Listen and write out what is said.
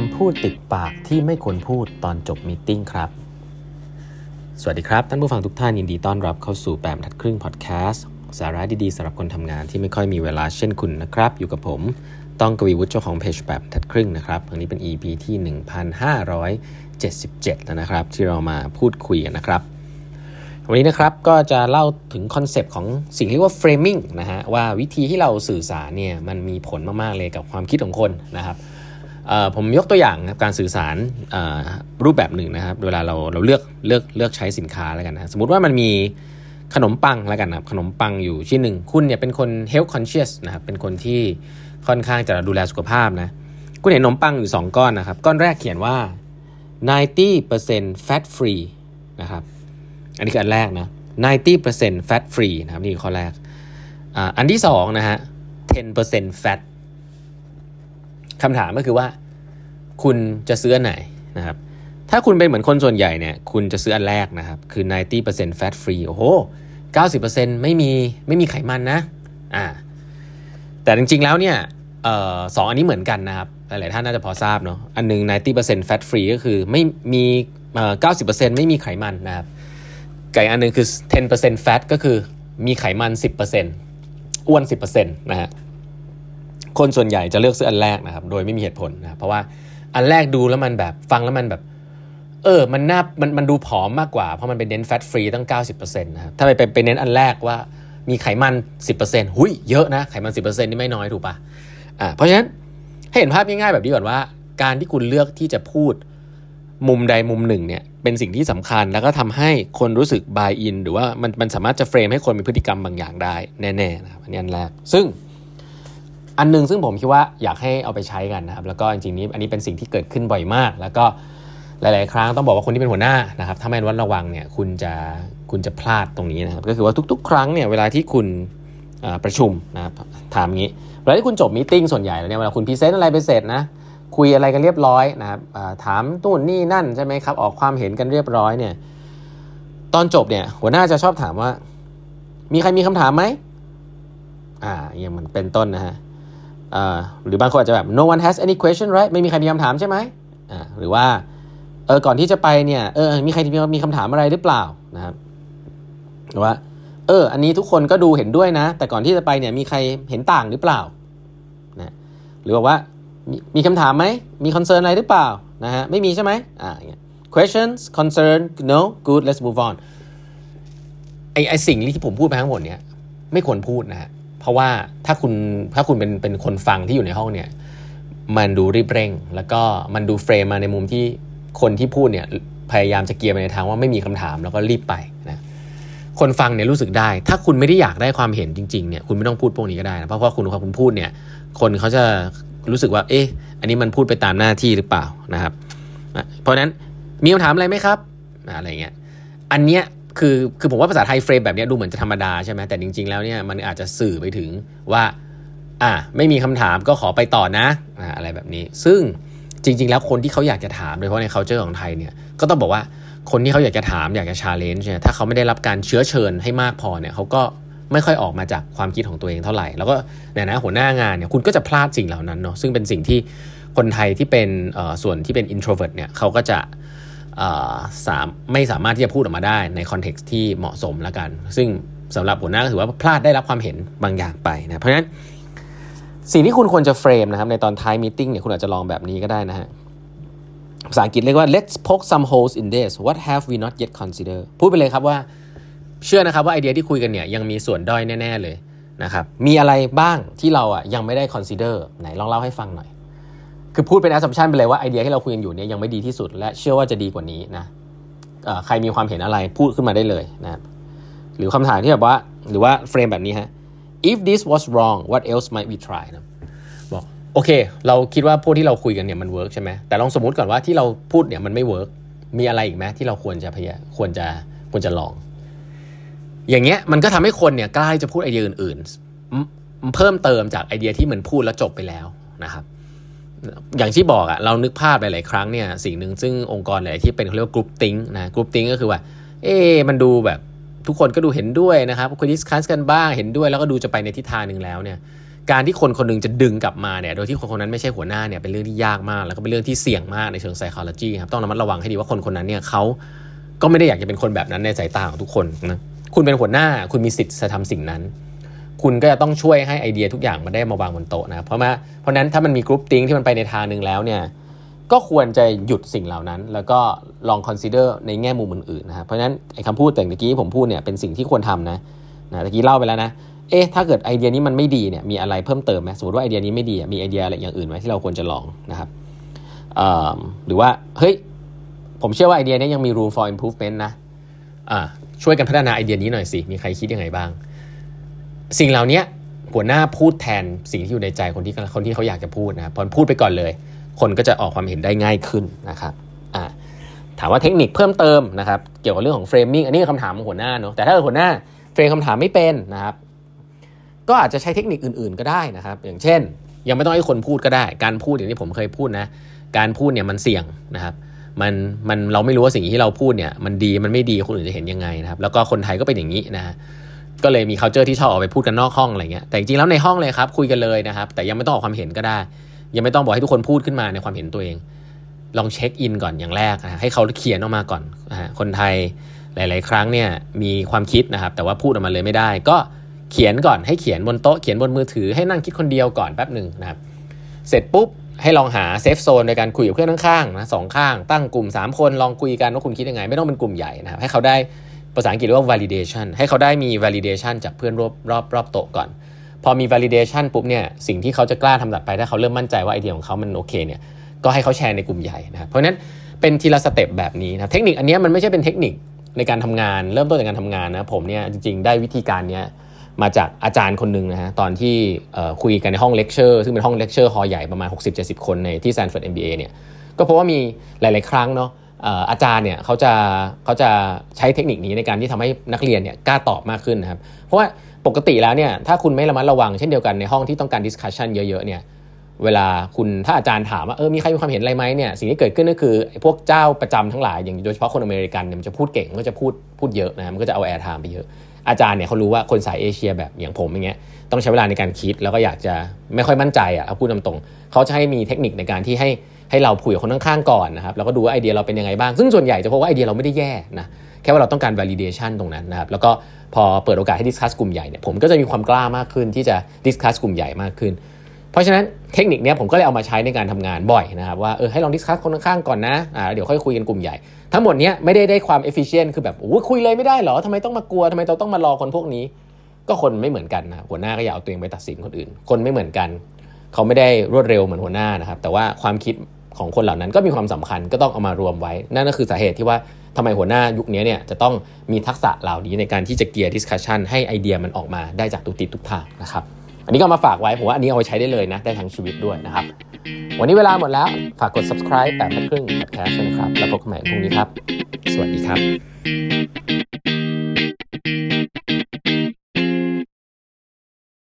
คำพูดติดปากที่ไม่ควรพูดตอนจบ meeting ครับ สวัสดีครับ ท่านผู้ฟังทุกท่านยินดีต้อนรับเข้าสู่แปดบรรทัดครึ่งพอดแคสต์สาระดีๆสำหรับคนทำงานที่ไม่ค่อยมีเวลาเช่นคุณนะครับ อยู่กับผม ต้องกวีวุฒิเจ้าของเพจแปดบรรทัดครึ่งนะครับวันนี้เป็น EP ที่ 1577 แล้วนะครับ ที่เรามาพูดคุยกันนะครับ วันนี้นะครับก็จะเล่าถึง concept ของสิ่งที่เรียกว่า framing นะฮะว่าวิธีที่เราสื่อสารเนี่ยมันมีผลมากๆเลยกับความคิดของคนนะครับ ผมยกตัวอย่างการสื่อสารรูปแบบหนึ่งนะครับเวลาเราเราเลือกเลือกเลือกใช้สินค้าแล้วกันนะสมมติว่ามันมีขนมปังแล้วกันนะขนมปังอยู่ชิ้นหนึ่งคุณเนี่ยเป็นคน health conscious นะครับเป็นคนที่ค่อนข้างจะดูแลสุขภาพนะคุณเห็นขนมปังอยู่ 2 ก้อนนะครับ ก้อนแรกเขียนว่า 90% fat free นะครับอันนี้คืออันแรกนะ 90% fat free นะครับนี่คือข้อแรกออันที่2นะฮะ 10% fat คำถามก็คือว่า คุณจะซื้ออันไหนนะครับ ถ้าคุณเป็นเหมือนคนส่วนใหญ่เนี่ย คุณจะซื้ออันแรกนะครับ คือ 90% fat free โอ้โห 90%ไม่มีไม่มีไขมันนะ อ่า แต่จริงๆแล้วเนี่ยออสองอันนี้เหมือนกันนะครับ หลายๆท่านน่าจะพอทราบเนาะ อันหนึ่ง90% fat free ก็คือไม่มีเอ่อ90%ไม่มีไขมันนะครับไก่อันหนึ่งคือ 10% fat ก็คือมีไขมัน 10%อ้วน 10%นะฮะ คนส่วนใหญ่จะเลือกซื้ออันแรกนะครับ โดยไม่มีเหตุผลนะเพราะว่าอันแรกดูแล้วมันแบบฟังแล้วมันแบบ เออ มันน่ามันมันดูผอมมากกว่า เพราะมันเป็นเน้นแฟตฟรีตั้ง 90%นะครับถ้าไปไปเน้นอันแรกว่ามีไขมัน 10%หุยเยอะนะ ไขมัน 10%นี่ไม่น้อยถูกปะอ่าเพราะฉะนั้นให้เห็นภาพง่ายๆแบบนี้ก่อนว่า การที่คุณเลือกที่จะพูดมุมใดมุมหนึ่งเนี่ยเป็นสิ่งที่สำคัญแล้วก็ทำให้คนรู้สึก buy in หรือว่ามันมันสามารถจะ frame ให้คนมีพฤติกรรมบางอย่างได้แน่ๆนะครับอันนี้อันแรกซึ่ง อันนึงซึ่งผมคิดว่าอยากให้เอาไปใช้กันนะครับ แล้วก็จริงๆนี้อันนี้เป็นสิ่งที่เกิดขึ้นบ่อยมาก แล้วก็หลาย ๆ ครั้งต้องบอกว่าคนที่เป็นหัวหน้านะครับ ถ้าไม่ระมัดระวังเนี่ยคุณจะคุณจะพลาดตรงนี้นะครับ ก็คือว่าทุก ๆ ครั้งเนี่ยเวลาที่คุณประชุมนะครับถามงี้เวลาที่คุณจบ meeting ส่วนใหญ่แล้วเนี่ยเวลาคุณ present อะไรไปเสร็จนะคุยอะไรกันเรียบร้อยนะครับถามตู้นนี่นั่นใช่ไหมครับออกความเห็นกันเรียบร้อยเนี่ยตอนจบเนี่ยหัวหน้าจะชอบถามว่า มีใครมีคำถามไหมอ่าอย่างมันเป็นต้นนะฮะ หรือบางคนอาจจะแบบ no one has any question right ไม่มีใครมีคำถามใช่ไหมหรือว่าเออก่อนที่จะไปเนี่ยเออมีใครมีมีคำถามอะไรหรือเปล่านะครับหรือว่าเออ อันนี้ทุกคนก็ดูเห็นด้วยนะ แต่ก่อนที่จะไปเนี่ยมีใครเห็นต่างหรือเปล่านะหรือบอกว่ามีมีคำถามไหมมี concern อะไรหรือเปล่านะฮะไม่มีใช่ไหมอ่าอย่างเงี้ย questions concern no good let's move on ไอไอสิ่งที่ผมพูดไปทั้งหมดเนี่ยไม่ควรพูดนะฮะ เพราะว่าถ้าคุณถ้าคุณเป็นเป็นคนฟังที่อยู่ในห้องเนี่ย มันดูรีบเร่ง แล้วก็มันดู frame มาในมุมที่คนที่พูดเนี่ยพยายามจะเกียร์ไปในทางว่าไม่มีคำถามแล้วก็รีบไปนะคนฟังเนี่ยรู้สึกได้ ถ้าคุณไม่ได้อยากได้ความเห็นจริงๆเนี่ยคุณไม่ต้องพูดพวกนี้ก็ได้นะเพราะว่าคุณพอคุณพูดเนี่ย คนเขาจะรู้สึกว่า เอ๊ะ อันนี้มันพูดไปตามหน้าที่หรือเปล่านะครับ เพราะนั้นมีคำถามอะไรไหมครับอะไรเงี้ยอันเนี้ย คือคือผมว่าภาษาไทยเฟรมแบบนี้ดูเหมือนจะธรรมดาใช่ไหมแต่จริง ๆ แล้วเนี่ยมันอาจจะสื่อไปถึงว่าอ่าไม่มีคำถามก็ขอไปต่อนะอ่าอะไรแบบนี้ ซึ่งจริง ๆ แล้วคนที่เขาอยากจะถามโดยเฉพาะใน culture ของไทยเนี่ยก็ต้องบอกว่าคนที่เขาอยากจะถามอยากจะ challenge เนี่ยถ้าเขาไม่ได้รับการเชื้อเชิญให้มากพอเนี่ยเขาก็ไม่ค่อยออกมาจากความคิดของตัวเองเท่าไหร่ แล้วก็ในนะหัวหน้างานเนี่ยคุณก็จะพลาดสิ่งเหล่านั้นเนาะซึ่งเป็นสิ่งที่คนไทยที่เป็นส่วนที่เป็น introvert เนี่ยเขาก็จะ สามไม่สามารถที่จะพูดออกมาได้ใน context ที่เหมาะสมแล้วกัน ซึ่งสำหรับหัวหน้าก็ถือว่าพลาดได้รับความเห็นบางอย่างไปนะเพราะฉะนั้นสิ่งที่คุณควรจะ frame นะครับในตอนท้าย meeting เนี่ยคุณอาจจะลองแบบนี้ก็ได้นะฮะภาษาอังกฤษเรียกว่า let's poke some holes in this what have we not yet considered พูดไปเลยครับว่า เชื่อนะครับว่าไอเดียที่คุยกันเนี่ยยังมีส่วนด้อยแน่ ๆ เลยนะครับมีอะไรบ้างที่เราอะยังไม่ได้ consider ไหนลองเล่าให้ฟังหน่อย คือพูดเป็น assumption ไปเลยว่าไอเดียที่เราคุยกันอยู่เนี่ยยังไม่ดีที่สุด และเชื่อว่าจะดีกว่านี้นะใครมีความเห็นอะไรพูดขึ้นมาได้เลยนะหรือคำถามที่แบบว่าหรือว่า frame แบบนี้ฮะ if this was wrong what else might we try นะบอกโอเค เราคิดว่าพวกที่เราคุยกันเนี่ยมัน work ใช่ไหมแต่ลองสมมติก่อนว่าที่เราพูดเนี่ยมันไม่ work มีอะไรอีกไหมที่เราควรจะพยายามควรจะควรจะลอง อย่างเงี้ยมันก็ทำให้คนเนี่ยกล้าจะพูดไอเดียอื่น ๆ เพิ่มเติมจากไอเดียที่เหมือนพูดแล้วจบไปแล้วนะครับ อย่างที่บอกอะเรานึกภาพหลาย ๆ ครั้งเนี่ยสิ่งหนึ่งซึ่งองค์กรหลายที่เป็นเขาเรียกว่า groupthink นะ groupthink ก็คือว่า เอ๊มันดูแบบทุกคนก็ดูเห็นด้วยนะครับคุย discuss กันบ้างเห็นด้วย แล้วก็ดูจะไปในทิศทางหนึ่งแล้วเนี่ยการที่คนคนนึงจะดึงกลับมาเนี่ยโดยที่คนคนนั้นไม่ใช่หัวหน้าเนี่ยเป็นเรื่องที่ยากมาก แล้วก็เป็นเรื่องที่เสี่ยงมากในเชิง psychology ครับต้องระมัดระวังให้ดีว่าคนคนนั้นเนี่ยเขาก็ไม่ได้อยากจะเป็นคนแบบนั้นในสายตาของทุกคนนะคุณเป็นหัวหน้าคุณมีสิทธิ์จะทำสิ่งนั้น คุณก็จะต้องช่วยให้ไอเดียทุกอย่างมันได้มาวางบนโต๊ะนะ เพราะว่าเพราะนั้นถ้ามันมี groupthink ที่มันไปในทางหนึ่งแล้วเนี่ยก็ควรจะหยุดสิ่งเหล่านั้น แล้วก็ลอง consider ในแง่มุมอื่นๆนะครับเพราะฉะนั้นไอ้คำพูดแต่เมื่อกี้ผมพูดเนี่ยเป็นสิ่งที่ควรทำนะนะตะกี้เล่าไปแล้วนะเอ๊ะถ้าเกิดไอเดียนี้มันไม่ดีเนี่ยมีอะไรเพิ่มเติมไหมสมมติว่าไอเดียนี้ไม่ดีมีไอเดียอะไรอย่างอื่นไหมที่เราควรจะลองนะครับหรือว่าเฮ้ยผมเชื่อว่าไอเดียนี้ยังมี room for improvement นะอ่าช่วยกันพัฒนาไอเดียนี้หน่อยสิมีใครคิดยังไงบ้าง สิ่งเหล่านี้หัวหน้าพูดแทนสิ่งที่อยู่ในใจคนที่คนที่เขาอยากจะพูดนะพอพูดไปก่อนเลย คนก็จะออกความเห็นได้ง่ายขึ้นนะครับอ่าถามว่าเทคนิคเพิ่มเติมนะครับ เกี่ยวกับเรื่องของ framing อันนี้คือคำถามของหัวหน้าเนาะแต่ถ้าหัวหน้าเฟรมคำถามไม่เป็นนะครับก็อาจจะใช้เทคนิคอื่นๆก็ได้นะครับ อย่างเช่น ยังไม่ต้องให้คนพูดก็ได้ การพูดอย่างที่ผมเคยพูดนะการพูดเนี่ยมันเสี่ยงนะครับมันมันเราไม่รู้ว่าสิ่งที่เราพูดเนี่ยมันดีมันไม่ดีคนอื่นจะเห็นยังไงนะครับ แล้วก็คนไทยก็เป็นอย่างนี้นะ ก็เลยมี culture ที่ชอบออกไปพูดกันนอกห้องอะไรเงี้ยแต่จริงๆแล้วในห้องเลยครับคุยกันเลยนะครับ แต่ยังไม่ต้องออกความเห็นก็ได้ ยังไม่ต้องบอกให้ทุกคนพูดขึ้นมาในความเห็นตัวเอง ลองเช็คอินก่อนอย่างแรกนะให้เขาเขียนออกมาก่อนคนไทยหลาย ๆ ครั้งเนี่ยมีความคิดนะครับ แต่ว่าพูดออกมาเลยไม่ได้ ก็เขียนก่อนให้เขียนบนโต๊ะเขียนบนมือถือให้นั่งคิดคนเดียวก่อนแป๊บหนึ่งนะครับเสร็จปุ๊บให้ลองหาเซฟโซนในการคุยกับเพื่อนข้างๆนะสองข้าง ตั้งกลุ่ม 3 คนลองคุยกันว่าคุณคิดยังไง ไม่ต้องเป็นกลุ่มใหญ่นะครับให้เขาได้ ภาษาอังกฤษเรียกว่า validation ให้เขาได้มี validation จากเพื่อนรอบรอบรอบโต๊ะก่อน พอมี validation ปุ๊บเนี่ยสิ่งที่เขาจะกล้าทำต่อไปถ้าเขาเริ่มมั่นใจว่าไอเดียของเขามันโอเคเนี่ยก็ให้เขาแชร์ในกลุ่มใหญ่นะครับเพราะฉะนั้นเป็นทีละ step แบบนี้นะเทคนิคอันนี้มันไม่ใช่เป็นเทคนิคในการทำงาน เริ่มต้นจากการทำงานนะผมเนี่ยจริงๆ ได้วิธีการเนี้ยมาจากอาจารย์คนหนึ่งนะฮะตอนที่คุยกันในห้องเลคเชอร์ซึ่งเป็นห้อง lecture hall ใหญ่ประมาณ 60-70 คนในที่ Stanford MBA เนี่ยก็เพราะว่ามีหลาย ๆ ครั้งเนาะ อาจารย์เนี่ยเขาจะเขาจะใช้เทคนิคนี้ในการที่ทำให้นักเรียนเนี่ยกล้าตอบมากขึ้นนะครับ เพราะว่าปกติแล้วเนี่ยถ้าคุณไม่ระมัดระวังเช่นเดียวกันในห้องที่ต้องการ discussion เยอะๆเนี่ย เวลาคุณถ้าอาจารย์ถามว่าเออมีใครมีความเห็นอะไรไหมเนี่ยสิ่งที่เกิดขึ้นก็คือพวกเจ้าประจำทั้งหลายอย่างโดยเฉพาะคนอเมริกันเนี่ยมันจะพูดเก่งมันก็จะพูดพูดเยอะนะมันก็จะเอา airtime ไปเยอะอาจารย์เนี่ยเขารู้ว่าคนสายเอเชียแบบอย่างผมอย่างเงี้ยต้องใช้เวลาในการคิดแล้วก็อยากจะไม่ค่อยมั่นใจอะเอาพูดตรงๆเขาจะให้มีเทคนิคในการที่ให้ให้เราคุยกับคนข้างๆก่อนนะครับแล้วก็ดูว่าไอเดียเราเป็นยังไงบ้าง ซึ่งส่วนใหญ่จะพบว่าไอเดียเราไม่ได้แย่นะแค่ว่าเราต้องการ validation ตรงนั้นนะครับแล้วก็พอเปิดโอกาสให้ discuss กลุ่มใหญ่เนี่ยผมก็จะมีความกล้ามากขึ้นที่จะ discuss กลุ่มใหญ่มากขึ้น เพราะฉะนั้นเทคนิคนี้ผมก็เลยเอามาใช้ในการทำงานบ่อยนะครับว่าเออให้ลอง discuss คนข้างๆก่อนนะอ่าเดี๋ยวค่อยคุยกันกลุ่มใหญ่ ทั้งหมดนี้ไม่ได้ได้ความ efficient คือแบบโอ้คุยเลยไม่ได้เหรอทำไมต้องมากลัวทำไมเราต้องมารอคนพวกนี้ ก็คนไม่เหมือนกันนะหัวหน้าก็อย่าเอาตัวเองไปตัดสินคนอื่น คนไม่เหมือนกัน เขาไม่ได้รวดเร็วเหมือนหัวหน้านะครับแต่ว่าความคิดของคนเหล่านั้นก็มีความสำคัญก็ต้องเอามารวมไว้ นั่นก็คือสาเหตุที่ว่าทำไมหัวหน้ายุคนี้เนี่ยจะต้องมีทักษะเหล่านี้ในการที่จะ gear discussion ให้ไอเดียมันออกมาได้จากทุกทิศทุกทางนะครับ อันนี้ก็มาฝากไว้ผมว่าอันนี้เอาไปใช้ได้เลยนะได้ทั้งชีวิตด้วยนะครับ วันนี้เวลาหมดแล้วฝากกด subscribe แปดบรรทัดครึ่งพอดแคสต์นะครับ แล้วพบกันใหม่พรุ่งนี้ครับ สวัสดีครับ